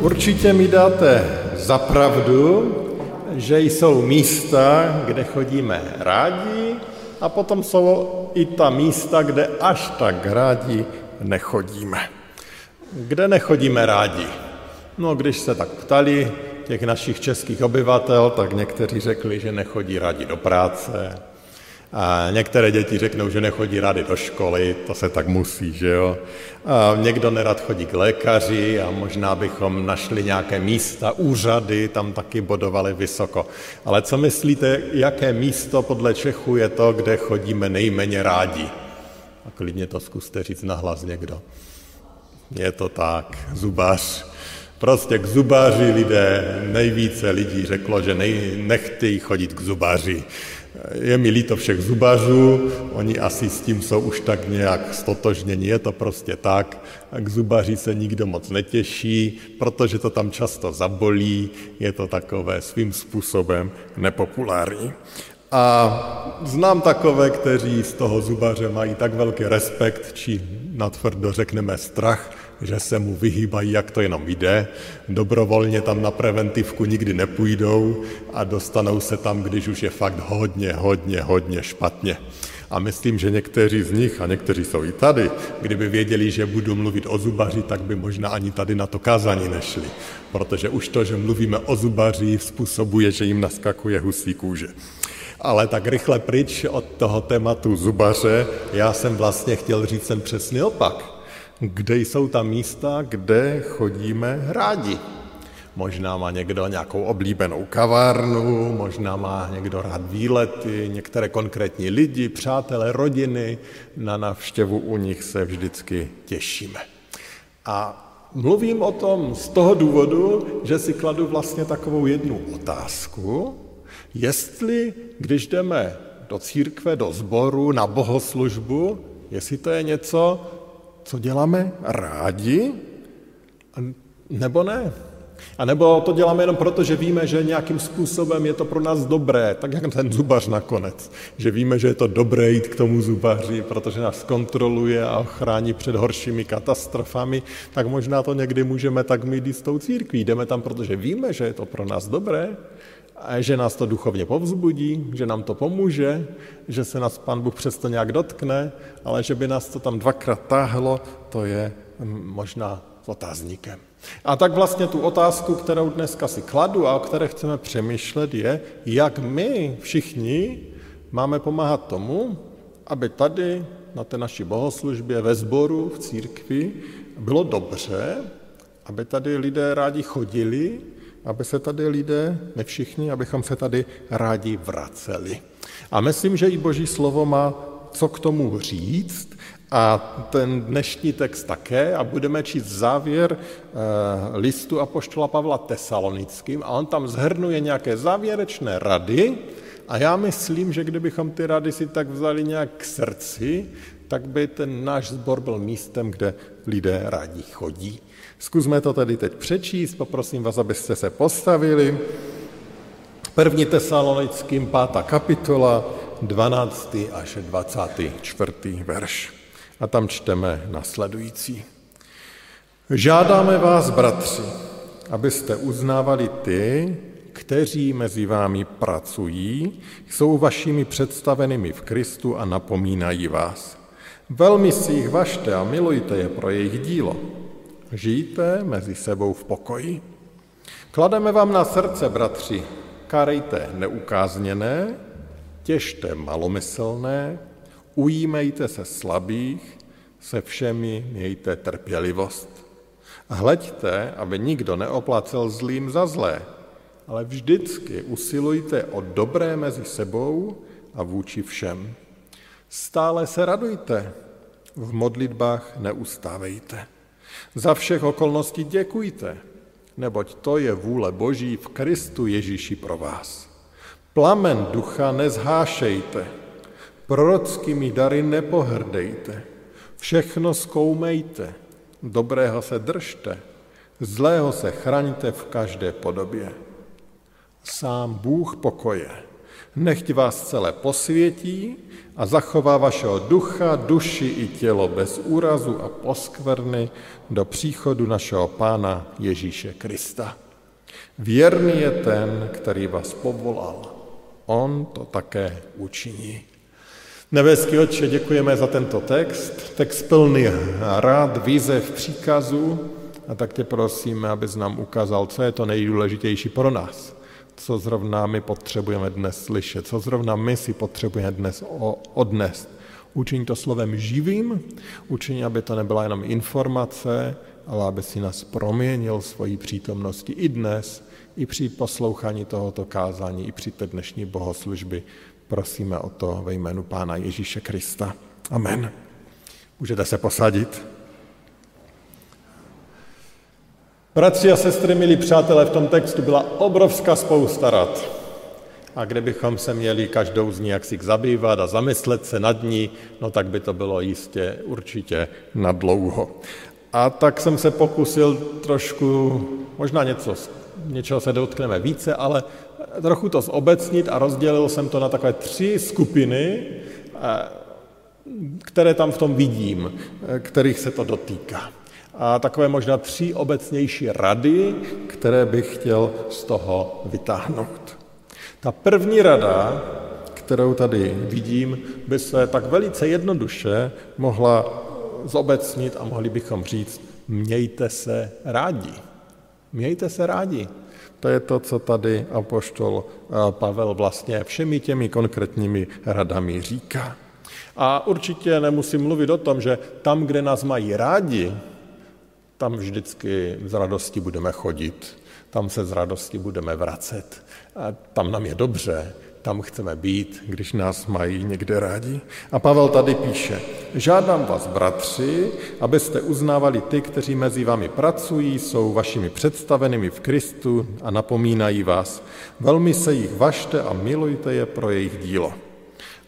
určitě mi dáte za pravdu, že jsou místa, kde chodíme rádi a potom jsou i ta místa, kde až tak rádi nechodíme. Kde nechodíme rádi? No, když se tak ptali těch našich českých obyvatel, tak někteří řekli, že nechodí rádi do práce, a některé děti řeknou, že nechodí rádi do školy, to se tak musí, že jo. A někdo nerad chodí k lékaři a možná bychom našli nějaké místa, úřady, tam taky bodovali vysoko. Ale co myslíte, jaké místo podle Čechů je to, kde chodíme nejméně rádi? A klidně to zkuste říct nahlas někdo. Je to tak, zubář. Prostě k zubáři lidé, nejvíce lidí řeklo, že nej, nechtějí chodit k zubáři. Je mi líto všech zubařů, oni asi s tím jsou už tak nějak stotožněni, je to prostě tak. K zubaři se nikdo moc netěší, protože to tam často zabolí, je to takové svým způsobem nepopulární. A znám takové, kteří z toho zubaře mají tak velký respekt, či natvrdo řekneme strach, že se mu vyhýbají, jak to jenom jde, dobrovolně tam na preventivku nikdy nepůjdou a dostanou se tam, když už je fakt hodně, hodně, hodně špatně. A myslím, že někteří z nich, a někteří jsou i tady, kdyby věděli, že budu mluvit o zubaři, tak by možná ani tady na to kázání nešli. Protože už to, že mluvíme o zubaři, způsobuje, že jim naskakuje husí kůže. Ale tak rychle pryč od toho tématu zubaře, já jsem vlastně chtěl říct ten přesný opak kde jsou ta místa, kde chodíme rádi. Možná má někdo nějakou oblíbenou kavárnu, možná má někdo rád výlety, některé konkrétní lidi, přátelé, rodiny, na návštěvu u nich se vždycky těšíme. A mluvím o tom z toho důvodu, že si kladu vlastně takovou jednu otázku, jestli, když jdeme do církve, do sboru, na bohoslužbu, jestli to je něco, co děláme rádi, nebo ne. A nebo to děláme jenom proto, že víme, že nějakým způsobem je to pro nás dobré, tak jak ten zubař nakonec. Že víme, že je to dobré jít k tomu zubaři, protože nás kontroluje a ochrání před horšími katastrofami, tak možná to někdy můžeme tak mít i s tou církví. Jdeme tam, protože víme, že je to pro nás dobré, že nás to duchovně povzbudí, že nám to pomůže, že se nás Pán Bůh přesto nějak dotkne, ale že by nás to tam dvakrát táhlo, to je hm, možná otázníkem. A tak vlastně tu otázku, kterou dneska si kladu a o které chceme přemýšlet, je, jak my všichni máme pomáhat tomu, aby tady na té naší bohoslužbě, ve sboru, v církvi bylo dobře, aby tady lidé rádi chodili, aby se tady lidé, ne všichni, abychom se tady rádi vraceli. A myslím, že i Boží slovo má co k tomu říct a ten dnešní text také a budeme číst závěr eh, listu Apoštola Pavla Tesalonickým a on tam zhrnuje nějaké závěrečné rady a já myslím, že kdybychom ty rady si tak vzali nějak k srdci, tak by ten náš sbor byl místem, kde lidé rádi chodí. Zkusme to tedy teď přečíst, poprosím vás, abyste se postavili. První tesalonickým, pátá kapitola, 12. až 24. verš. A tam čteme nasledující. Žádáme vás, bratři, abyste uznávali ty, kteří mezi vámi pracují, jsou vašimi představenými v Kristu a napomínají vás. Velmi si jich vašte a milujte je pro jejich dílo Žijte mezi sebou v pokoji. Klademe vám na srdce, bratři, karejte neukázněné, těžte malomyslné, ujímejte se slabých, se všemi mějte trpělivost. Hleďte, aby nikdo neoplacel zlým za zlé, ale vždycky usilujte o dobré mezi sebou a vůči všem. Stále se radujte, v modlitbách neustávejte. Za všech okolností děkujte, neboť to je vůle Boží v Kristu Ježíši pro vás. Plamen ducha nezhášejte, prorockými dary nepohrdejte, všechno zkoumejte, dobrého se držte, zlého se chraňte v každé podobě. Sám Bůh pokoje, nechť vás celé posvětí a zachová vašeho ducha, duši i tělo bez úrazu a poskvrny do příchodu našeho Pána Ježíše Krista. Věrný je ten, který vás povolal. On to také učiní. Nebeský Otče, děkujeme za tento text, text plný rád, výzev, příkazů a tak tě prosíme, abys nám ukázal, co je to nejdůležitější pro nás, co zrovna my potřebujeme dnes slyšet, co zrovna my si potřebujeme dnes odnést. Učiň to slovem živým, učiň, aby to nebyla jenom informace, ale aby si nás proměnil svojí přítomnosti i dnes, i při poslouchání tohoto kázání, i při té dnešní bohoslužby. Prosíme o to ve jménu Pána Ježíše Krista. Amen. Můžete se posadit. Bratři a sestry, milí přátelé, v tom textu byla obrovská spousta rad. A kdybychom se měli každou z ní jaksi zabývat a zamyslet se nad ní, no tak by to bylo jistě určitě na dlouho. A tak jsem se pokusil trošku, možná něco, něčeho se dotkneme více, ale trochu to zobecnit a rozdělil jsem to na takové tři skupiny, eh, které tam v tom vidím, eh, kterých se to dotýká. A takové možná tři obecnější rady, které bych chtěl z toho vytáhnout. Ta první rada, kterou tady vidím, by se tak velice jednoduše mohla zobecnit a mohli bychom říct, mějte se rádi. Mějte se rádi. To je to, co tady apoštol eh, Pavel vlastně všemi těmi konkrétními radami říká. A určitě nemusím mluvit o tom, že tam, kde nás mají rádi, tam vždycky z radosti budeme chodit, tam se z radosti budeme vracet, a tam nám je dobře, tam chceme být, když nás mají někde rádi. A Pavel tady píše, žádám vás, bratři, abyste uznávali ty, kteří mezi vámi pracují, jsou vašimi představenými v Kristu a napomínají vás. Velmi se jich vašte a milujte je pro jejich dílo.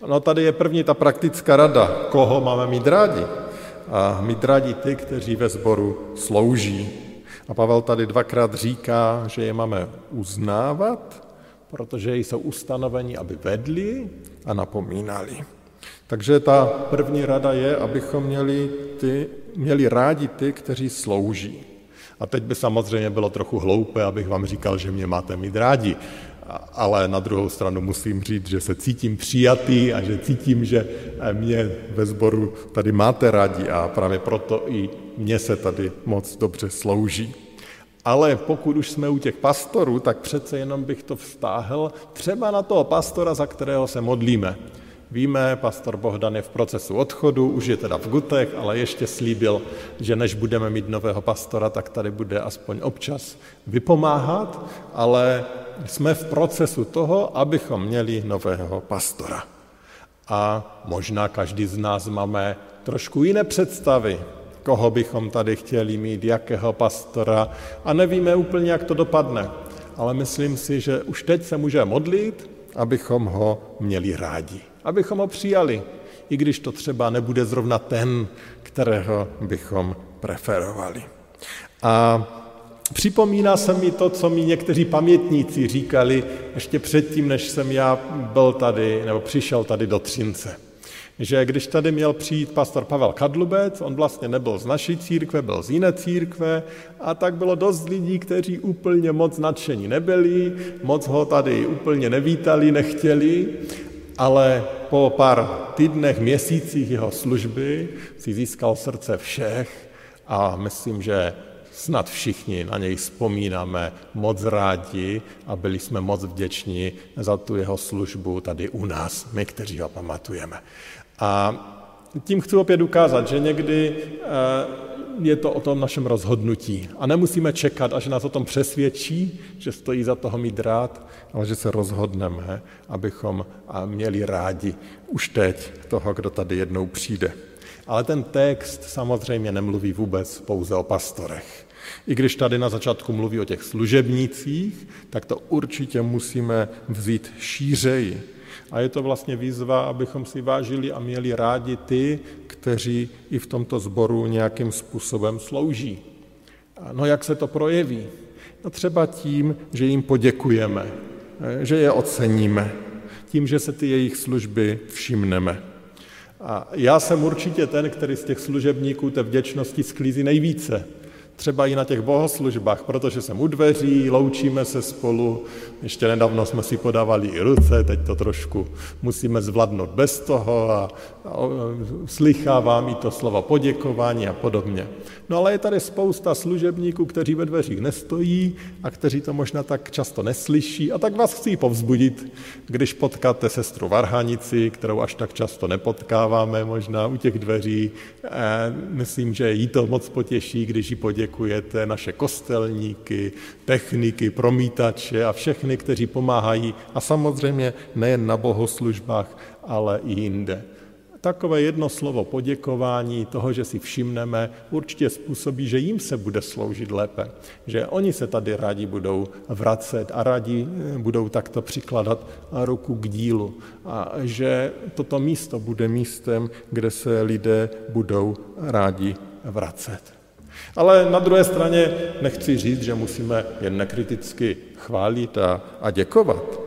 No tady je první ta praktická rada, koho máme mít rádi. A mít rádi ty, kteří ve sboru slouží. A Pavel tady dvakrát říká, že je máme uznávat protože jsou ustanoveni, aby vedli a napomínali. Takže ta první rada je, abychom měli, ty, měli rádi ty, kteří slouží. A teď by samozřejmě bylo trochu hloupé, abych vám říkal, že mě máte mít rádi. Ale na druhou stranu musím říct, že se cítím přijatý a že cítím, že mě ve sboru tady máte rádi a právě proto i mně se tady moc dobře slouží. Ale pokud už jsme u těch pastorů, tak přece jenom bych to vztáhl třeba na toho pastora, za kterého se modlíme. Víme, pastor Bohdan je v procesu odchodu, už je teda v Gutech, ale ještě slíbil, že než budeme mít nového pastora, tak tady bude aspoň občas vypomáhat, ale jsme v procesu toho, abychom měli nového pastora. A možná každý z nás máme trošku jiné představy koho bychom tady chtěli mít, jakého pastora a nevíme úplně, jak to dopadne. Ale myslím si, že už teď se můžeme modlit, abychom ho měli rádi, abychom ho přijali, i když to třeba nebude zrovna ten, kterého bychom preferovali. A Připomíná se mi to, co mi někteří pamětníci říkali ještě předtím, než jsem já byl tady, nebo přišel tady do Třince. Že když tady měl přijít pastor Pavel Kadlubec, on vlastně nebyl z naší církve, byl z jiné církve a tak bylo dost lidí, kteří úplně moc nadšení nebyli, moc ho tady úplně nevítali, nechtěli, ale po pár týdnech, měsících jeho služby si získal srdce všech a myslím, že snad všichni na něj vzpomínáme moc rádi a byli jsme moc vděční za tu jeho službu tady u nás, my, kteří ho pamatujeme. A tím chci opět ukázat, že někdy eh, je to o tom našem rozhodnutí. A nemusíme čekat, až nás o tom přesvědčí, že stojí za toho mít rád, ale že se rozhodneme, abychom měli rádi už teď toho, kdo tady jednou přijde. Ale ten text samozřejmě nemluví vůbec pouze o pastorech. I když tady na začátku mluví o těch služebnících, tak to určitě musíme vzít šířeji. A je to vlastně výzva, abychom si vážili a měli rádi ty, kteří i v tomto sboru nějakým způsobem slouží. No jak se to projeví? No třeba tím, že jim poděkujeme, že je oceníme, tím, že se ty jejich služby všimneme. A já jsem určitě ten, který z těch služebníků té vděčnosti sklízí nejvíce třeba i na těch bohoslužbách, protože jsem u dveří, loučíme se spolu, ještě nedávno jsme si podávali i ruce, teď to trošku musíme zvládnout bez toho a, a slychávám i to slovo poděkování a podobně. No ale je tady spousta služebníků, kteří ve dveřích nestojí a kteří to možná tak často neslyší a tak vás chci povzbudit, když potkáte sestru Varhanici, kterou až tak často nepotkáváme možná u těch dveří. Myslím, že jí to moc potěší, když ji poděkujeme děkujete naše kostelníky, techniky, promítače a všechny, kteří pomáhají a samozřejmě nejen na bohoslužbách, ale i jinde. Takové jedno slovo poděkování, toho, že si všimneme, určitě způsobí, že jim se bude sloužit lépe. Že oni se tady rádi budou vracet a rádi budou takto přikladat ruku k dílu. A že toto místo bude místem, kde se lidé budou rádi vracet. Ale na druhé straně nechci říct, že musíme jen nekriticky chválit a, a děkovat.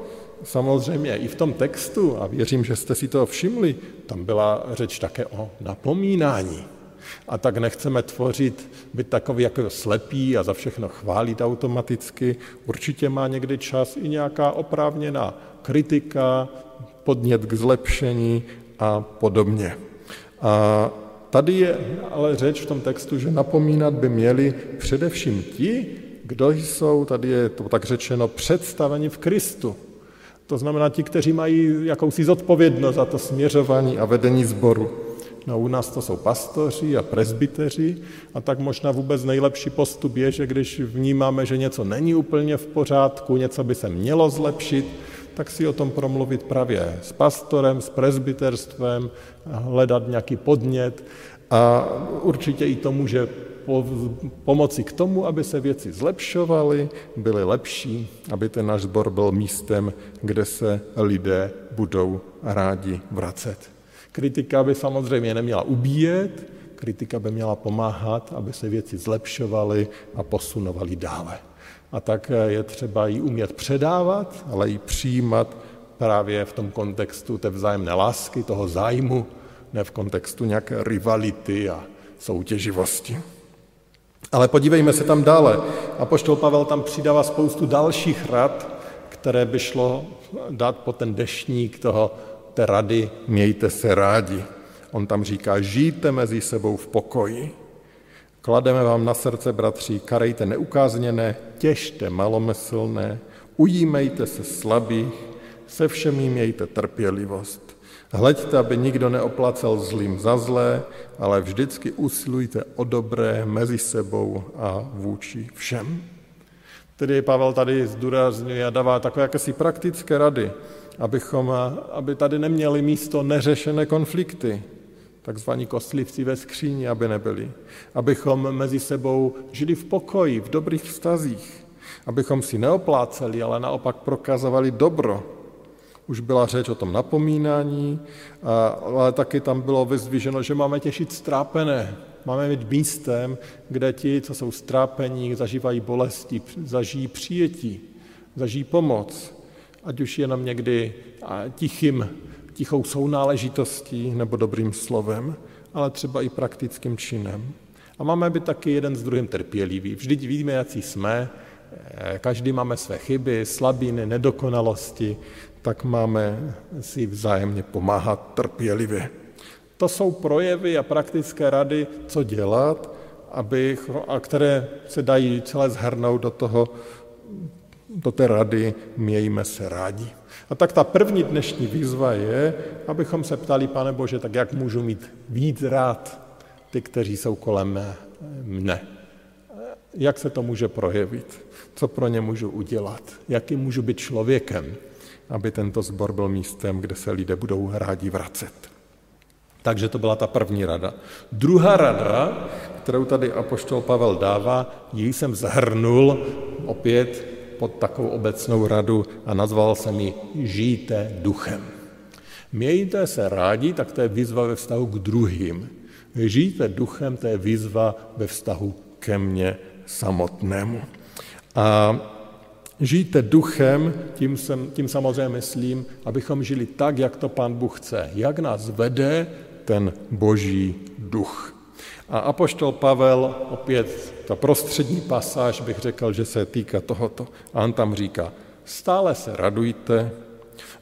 Samozřejmě i v tom textu, a věřím, že jste si to všimli, tam byla řeč také o napomínání. A tak nechceme tvořit, být takový jako slepý a za všechno chválit automaticky. Určitě má někdy čas i nějaká oprávněná kritika, podnět k zlepšení a podobně. A Tady je ale řeč v tom textu, že napomínat by měli především ti, kdo jsou, tady je to tak řečeno, představeni v Kristu. To znamená ti, kteří mají jakousi zodpovědnost za to směřování a vedení sboru. No u nás to jsou pastoři a prezbiteři a tak možná vůbec nejlepší postup je, že když vnímáme, že něco není úplně v pořádku, něco by se mělo zlepšit, tak si o tom promluvit právě s pastorem, s prezbiterstvem, hledat nějaký podnět a určitě i to může pomoci k tomu, aby se věci zlepšovaly, byly lepší, aby ten náš sbor byl místem, kde se lidé budou rádi vracet. Kritika by samozřejmě neměla ubíjet, kritika by měla pomáhat, aby se věci zlepšovaly a posunovaly dále. A tak je třeba ji umět předávat, ale i přijímat právě v tom kontextu té vzájemné lásky, toho zájmu, ne v kontextu nějaké rivality a soutěživosti. Ale podívejme se tam dále. A poštol Pavel tam přidává spoustu dalších rad, které by šlo dát po ten dešník toho, té rady mějte se rádi. On tam říká, žijte mezi sebou v pokoji. Klademe vám na srdce, bratři, karejte neukázněné, těžte malomyslné, ujímejte se slabých, se všemi mějte trpělivost. Hleďte, aby nikdo neoplacel zlým za zlé, ale vždycky usilujte o dobré mezi sebou a vůči všem. Tedy Pavel tady zdůrazňuje a dává takové jakési praktické rady, abychom, aby tady neměli místo neřešené konflikty, takzvaní kostlivci ve skříni, aby nebyli. Abychom mezi sebou žili v pokoji, v dobrých vztazích. Abychom si neopláceli, ale naopak prokazovali dobro. Už byla řeč o tom napomínání, ale taky tam bylo vyzvíženo, že máme těšit strápené. Máme být místem, kde ti, co jsou strápení, zažívají bolesti, zažijí přijetí, zažijí pomoc. Ať už jenom někdy tichým tichou sounáležitostí nebo dobrým slovem, ale třeba i praktickým činem. A máme být taky jeden s druhým trpělivý. Vždyť víme, jaký jsme, eh, každý máme své chyby, slabiny, nedokonalosti, tak máme si vzájemně pomáhat trpělivě. To jsou projevy a praktické rady, co dělat, aby, a které se dají celé zhrnout do toho, do té rady mějme se rádi. A tak ta první dnešní výzva je, abychom se ptali, pane Bože, tak jak můžu mít víc rád ty, kteří jsou kolem mne. Jak se to může projevit? Co pro ně můžu udělat? Jaký můžu být člověkem, aby tento sbor byl místem, kde se lidé budou rádi vracet? Takže to byla ta první rada. Druhá rada, kterou tady apoštol Pavel dává, ji jsem zhrnul opět pod takovou obecnou radu a nazval jsem ji Žijte duchem. Mějte se rádi, tak to je výzva ve vztahu k druhým. Žijte duchem, to je výzva ve vztahu ke mně samotnému. A žijte duchem, tím, jsem, tím samozřejmě myslím, abychom žili tak, jak to Pán Bůh chce. Jak nás vede ten boží duch. A apoštol Pavel, opět ta prostřední pasáž, bych řekl, že se týká tohoto. A on tam říká, stále se radujte,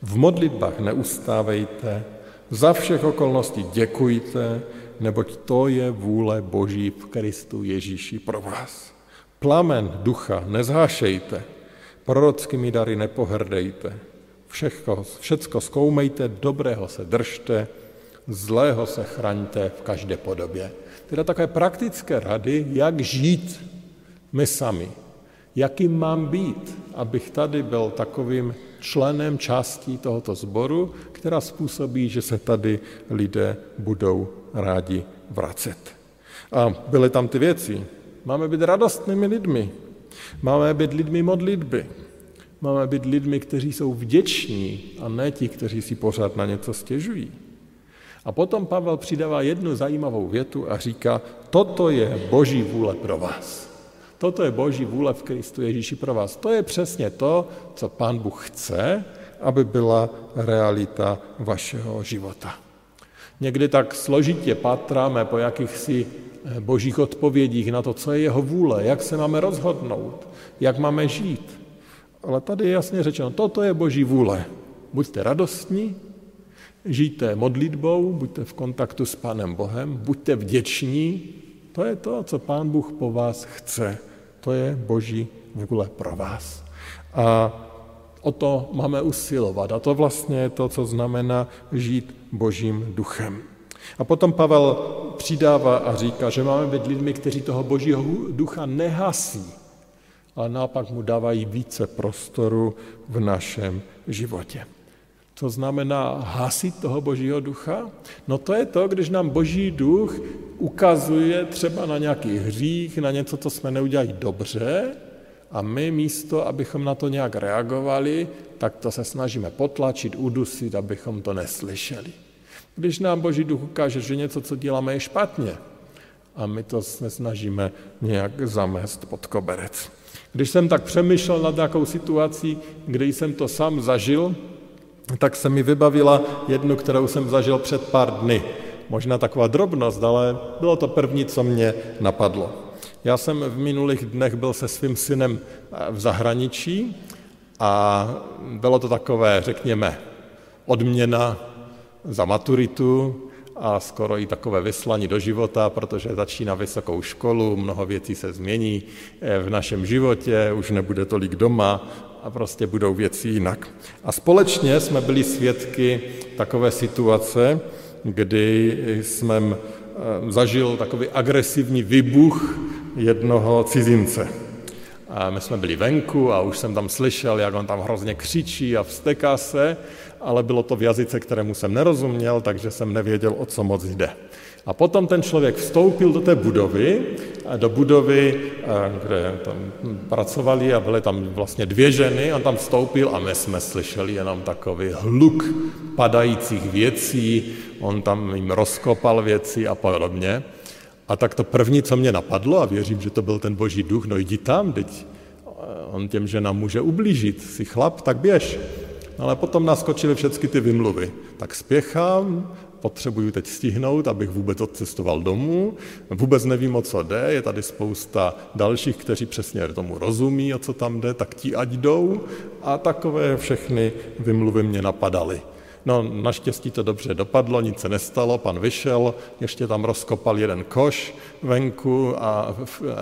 v modlitbách neustávejte, za všech okolností děkujte, neboť to je vůle Boží v Kristu Ježíši pro vás. Plamen ducha nezhášejte, prorockými dary nepohrdejte, všechno, všecko zkoumejte, dobrého se držte, zlého se chraňte v každé podobě. Teda takové praktické rady, jak žít my sami. Jakým mám být, abych tady byl takovým členem částí tohoto sboru, která způsobí, že se tady lidé budou rádi vracet. A byly tam ty věci. Máme být radostnými lidmi. Máme být lidmi modlitby. Máme být lidmi, kteří jsou vděční a ne ti, kteří si pořád na něco stěžují. A potom Pavel přidává jednu zajímavou větu a říká, toto je boží vůle pro vás. Toto je boží vůle v Kristu Ježíši pro vás. To je přesně to, co pán Bůh chce, aby byla realita vašeho života. Někdy tak složitě patráme po jakýchsi eh, božích odpovědích na to, co je jeho vůle, jak se máme rozhodnout, jak máme žít. Ale tady je jasně řečeno, toto je boží vůle. Buďte radostní, žijte modlitbou, buďte v kontaktu s Pánem Bohem, buďte vděční. To je to, co Pán Bůh po vás chce. To je boží vůle pro vás. A o to máme usilovat. A to vlastně je to, co znamená žít božím duchem. A potom Pavel přidává a říká, že máme být lidmi, kteří toho božího ducha nehasí, ale naopak mu dávají více prostoru v našem životě. Co znamená hasit toho božího ducha? No to je to, když nám boží duch ukazuje třeba na nějaký hřích, na něco, co jsme neudělali dobře a my místo, abychom na to nějak reagovali, tak to se snažíme potlačit, udusit, abychom to neslyšeli. Když nám boží duch ukáže, že něco, co děláme, je špatně a my to se snažíme nějak zamést pod koberec. Když jsem tak přemýšlel nad nějakou situací, kde jsem to sám zažil, tak se mi vybavila jednu, kterou jsem zažil před pár dny. Možná taková drobnost, ale bylo to první, co mě napadlo. Já jsem v minulých dnech byl se svým synem v zahraničí a bylo to takové, řekněme, odměna za maturitu a skoro i takové vyslání do života, protože začíná vysokou školu, mnoho věcí se změní v našem životě, už nebude tolik doma a prostě budou věci jinak. A společně jsme byli svědky takové situace, kdy jsme eh, zažil takový agresivní výbuch jednoho cizince. My jsme byli venku a už jsem tam slyšel, jak on tam hrozně křičí a vsteká se, ale bylo to v jazyce, kterému jsem nerozuměl, takže jsem nevěděl, o co moc jde. A potom ten člověk vstoupil do té budovy, do budovy, kde tam pracovali a byly tam vlastně dvě ženy, on tam vstoupil a my jsme slyšeli jenom takový hluk padajících věcí, on tam jim rozkopal věci a podobně. A tak to první, co mě napadlo, a věřím, že to byl ten boží duch, no jdi tam, teď on těm ženám může ublížit, si chlap, tak běž. Ale potom naskočily všechny ty vymluvy. Tak spěchám, potřebuju teď stihnout, abych vůbec odcestoval domů, vůbec nevím, o co jde, je tady spousta dalších, kteří přesně tomu rozumí, o co tam jde, tak ti ať jdou a takové všechny vymluvy mě napadaly. No, naštěstí to dobře dopadlo, nic se nestalo, pan vyšel, ještě tam rozkopal jeden koš venku a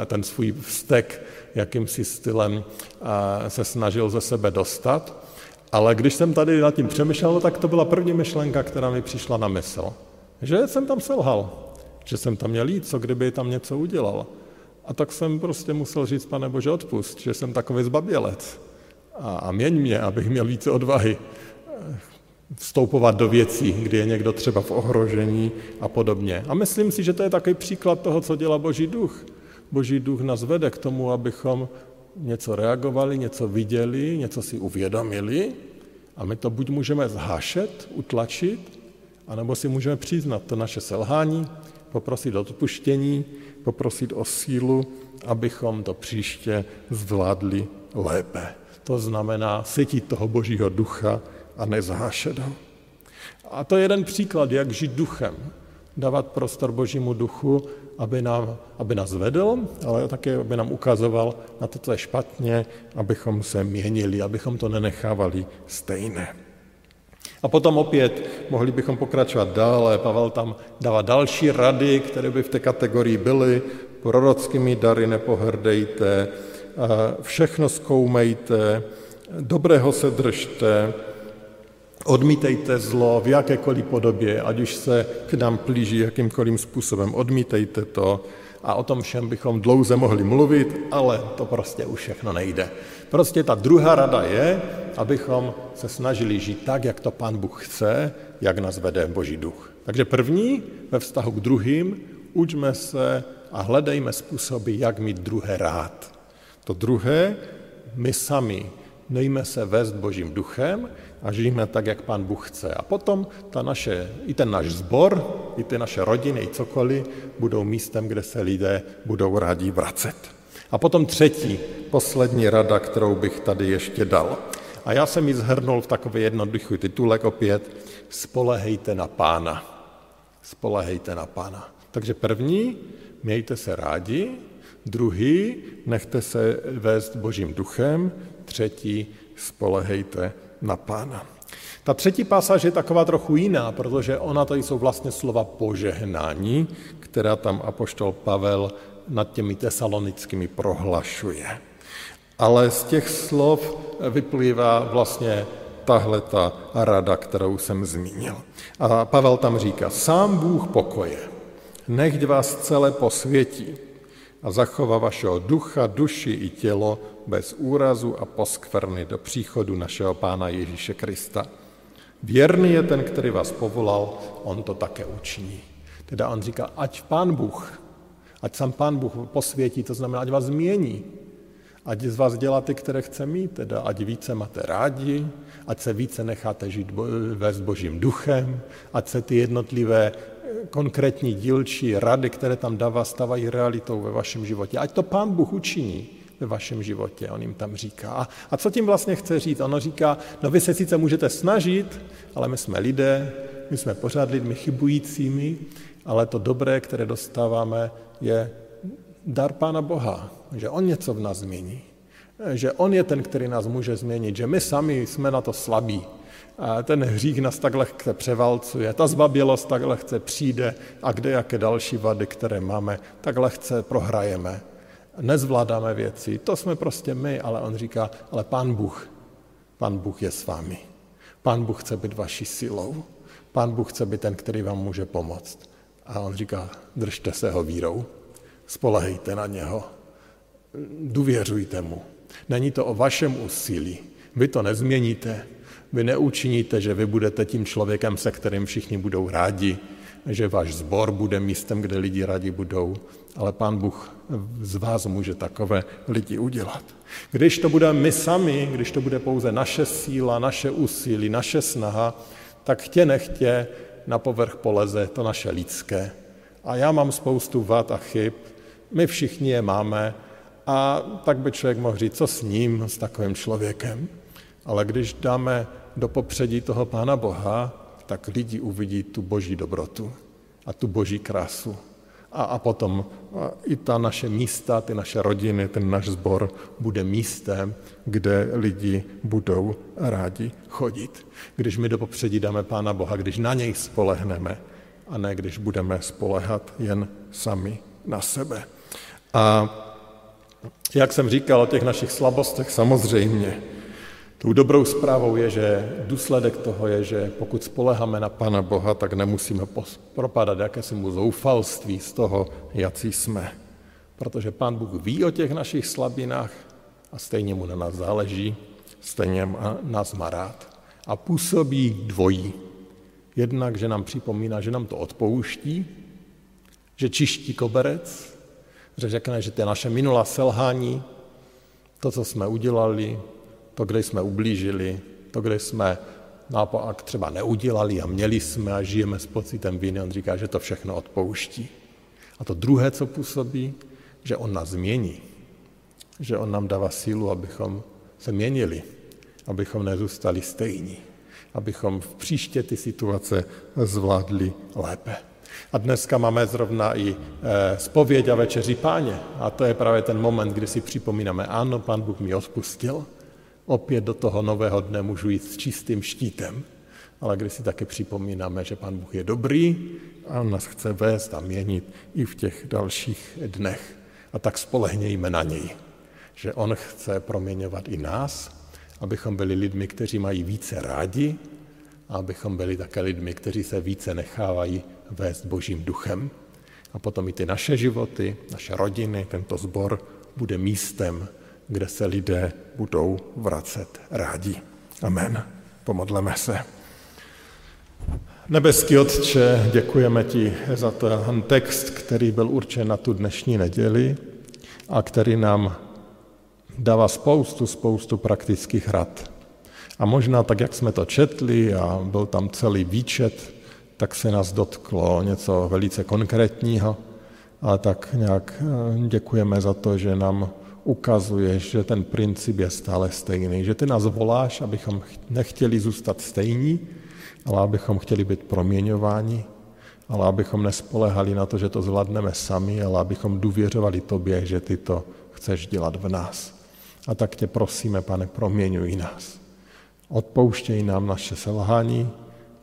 ten svůj vztek jakýmsi stylem se snažil ze sebe dostat. Ale když jsem tady nad tím přemýšlel, tak to byla první myšlenka, která mi přišla na mysl. Že jsem tam selhal, že jsem tam měl jít, co kdyby tam něco udělal. A tak jsem prostě musel říct, pane Bože, odpust, že jsem takový zbabělec. A, a měň mě, abych měl více odvahy. Vstoupovat do věcí, kdy je někdo třeba v ohrožení a podobně. A myslím si, že to je takový příklad toho, co dělá Boží duch. Boží duch nás vede k tomu, abychom něco reagovali, něco viděli, něco si uvědomili a my to buď můžeme zhašet, utlačit, anebo si můžeme přiznat to naše selhání, poprosit o odpuštění, poprosit o sílu, abychom to příště zvládli lépe. To znamená sytit toho božího ducha a nezhášet ho. A to je jeden příklad, jak žít duchem. Dávat prostor božímu duchu, aby, nám, aby nás vedl, ale také, aby nám ukazoval na to, co je špatně, abychom se měnili, abychom to nenechávali stejné. A potom opět mohli bychom pokračovat dále. Pavel tam dává další rady, které by v té kategorii byly. Prorockými dary nepohrdejte, všechno zkoumejte, dobrého se držte, odmítejte zlo v jakékoliv podobě, ať už se k nám plíží jakýmkoliv způsobem, odmítejte to. A o tom všem bychom dlouze mohli mluvit, ale to prostě už všechno nejde. Prostě ta druhá rada je, abychom se snažili žít tak, jak to Pán Bůh chce, jak nás vede Boží duch. Takže první, ve vztahu k druhým, učme se a hledejme způsoby, jak mít druhé rád. To druhé, my sami nejme se vést Božím duchem a žijeme tak, jak Pán Bůh chce. A potom ta naše, i ten náš zbor, i ty naše rodiny, i cokoliv, budou místem, kde se lidé budou rádi vracet. A potom třetí, poslední rada, kterou bych tady ještě dal. A já jsem ji zhrnul v takový jednoduchý titulek opět, spolehejte na pána. Spolehejte na pána. Takže první, mějte se rádi, druhý, nechte se vést božím duchem, třetí, spolehejte na pána. Ta třetí pasáž je taková trochu jiná, protože ona to jsou vlastně slova požehnání, která tam apoštol Pavel nad těmi tesalonickými prohlašuje. Ale z těch slov vyplývá vlastně tahle ta rada, kterou jsem zmínil. A Pavel tam říká, sám Bůh pokoje, nechť vás celé posvětí a zachová vašeho ducha, duši i tělo bez úrazu a poskvrny do příchodu našeho Pána Ježíše Krista. Věrný je ten, který vás povolal, on to také učiní. Teda on říká, ať Pán Bůh, ať sám Pán Bůh posvětí, to znamená, ať vás změní, ať z vás dělá ty, které chce mít, teda ať více máte rádi, ať se více necháte žít vést božím duchem, ať se ty jednotlivé konkrétní dílčí rady, které tam dává, stávají realitou ve vašem životě. Ať to Pán Bůh učiní ve vašem životě, on jim tam říká. A co tím vlastně chce říct? Ono říká, no vy se sice můžete snažit, ale my jsme lidé, my jsme pořád lidmi chybujícími, ale to dobré, které dostáváme, je dar Pána Boha, že On něco v nás změní, že On je ten, který nás může změnit, že my sami jsme na to slabí. Ten hřích nás tak lehce převalcuje, ta zbabělost tak lehce přijde a kde jaké další vady, které máme, tak lehce prohrajeme. Nezvládáme věci, to jsme prostě my, ale on říká, ale Pán Bůh, Pán Bůh je s vámi. Pán Bůh chce být vaší silou. Pán Bůh chce být ten, který vám může pomoct. A on říká, držte se ho vírou spolehejte na něho, důvěřujte mu. Není to o vašem úsilí. Vy to nezměníte, vy neučiníte, že vy budete tím člověkem, se kterým všichni budou rádi, že váš sbor bude místem, kde lidi rádi budou, ale pán Bůh z vás může takové lidi udělat. Když to budeme my sami, když to bude pouze naše síla, naše úsilí, naše snaha, tak chtě nechtě na povrch poleze to naše lidské. A já mám spoustu vad a chyb, my všichni je máme a tak by člověk mohl říct, co s ním, s takovým člověkem. Ale když dáme do popředí toho Pána Boha, tak lidi uvidí tu boží dobrotu a tu boží krásu. A, a potom a i ta naše místa, ty naše rodiny, ten náš sbor bude místem, kde lidi budou rádi chodit. Když my do popředí dáme Pána Boha, když na něj spolehneme a ne když budeme spolehat jen sami na sebe. A jak jsem říkal o těch našich slabostech, samozřejmě, tou dobrou zprávou je, že důsledek toho je, že pokud spoleháme na Pana Boha, tak nemusíme propadat jakési mu zoufalství z toho, jací jsme. Protože Pán Bůh ví o těch našich slabinách a stejně mu na nás záleží, stejně nás má rád. A působí dvojí. Jednak, že nám připomíná, že nám to odpouští, že čiští koberec, že řekne, že je naše minulá selhání, to, co jsme udělali, to, kde jsme ublížili, to, kde jsme naopak třeba neudělali a měli jsme a žijeme s pocitem viny, on říká, že to všechno odpouští. A to druhé, co působí, že on nás změní, že on nám dává sílu, abychom se měnili, abychom nezůstali stejní, abychom v příště ty situace zvládli lépe. A dneska máme zrovna i eh, spověď a večeři páně. A to je právě ten moment, kdy si připomínáme, ano, pan Bůh mi odpustil, opět do toho nového dne můžu jít s čistým štítem, ale kdy si také připomínáme, že pan Bůh je dobrý a on nás chce vést a měnit i v těch dalších dnech. A tak spolehnějme na něj, že on chce proměňovat i nás, abychom byli lidmi, kteří mají více rádi a abychom byli také lidmi, kteří se více nechávají vést Božím duchem. A potom i ty naše životy, naše rodiny, tento zbor bude místem, kde se lidé budou vracet rádi. Amen. Pomodleme se. Nebeský Otče, děkujeme ti za ten text, který byl určen na tu dnešní neděli a který nám dává spoustu, spoustu praktických rad. A možná tak, jak jsme to četli a byl tam celý výčet, tak se nás dotklo něco velice konkrétního, ale tak nějak eh, děkujeme za to, že nám ukazuješ, že ten princip je stále stejný, že ty nás voláš, abychom nechtěli zůstat stejní, ale abychom chtěli být proměňováni, ale abychom nespolehali na to, že to zvládneme sami, ale abychom důvěřovali tobě, že ty to chceš dělat v nás. A tak tě prosíme, pane, proměňuj nás. Odpouštěj nám naše selhání,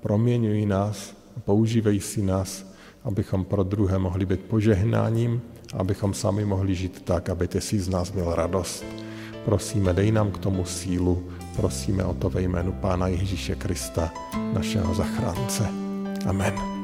proměňuj nás, používej si nás, abychom pro druhé mohli být požehnáním, abychom sami mohli žít tak, aby ty si z nás měl radost. Prosíme, dej nám k tomu sílu, prosíme o to ve jménu Pána Ježíše Krista, našeho zachránce. Amen.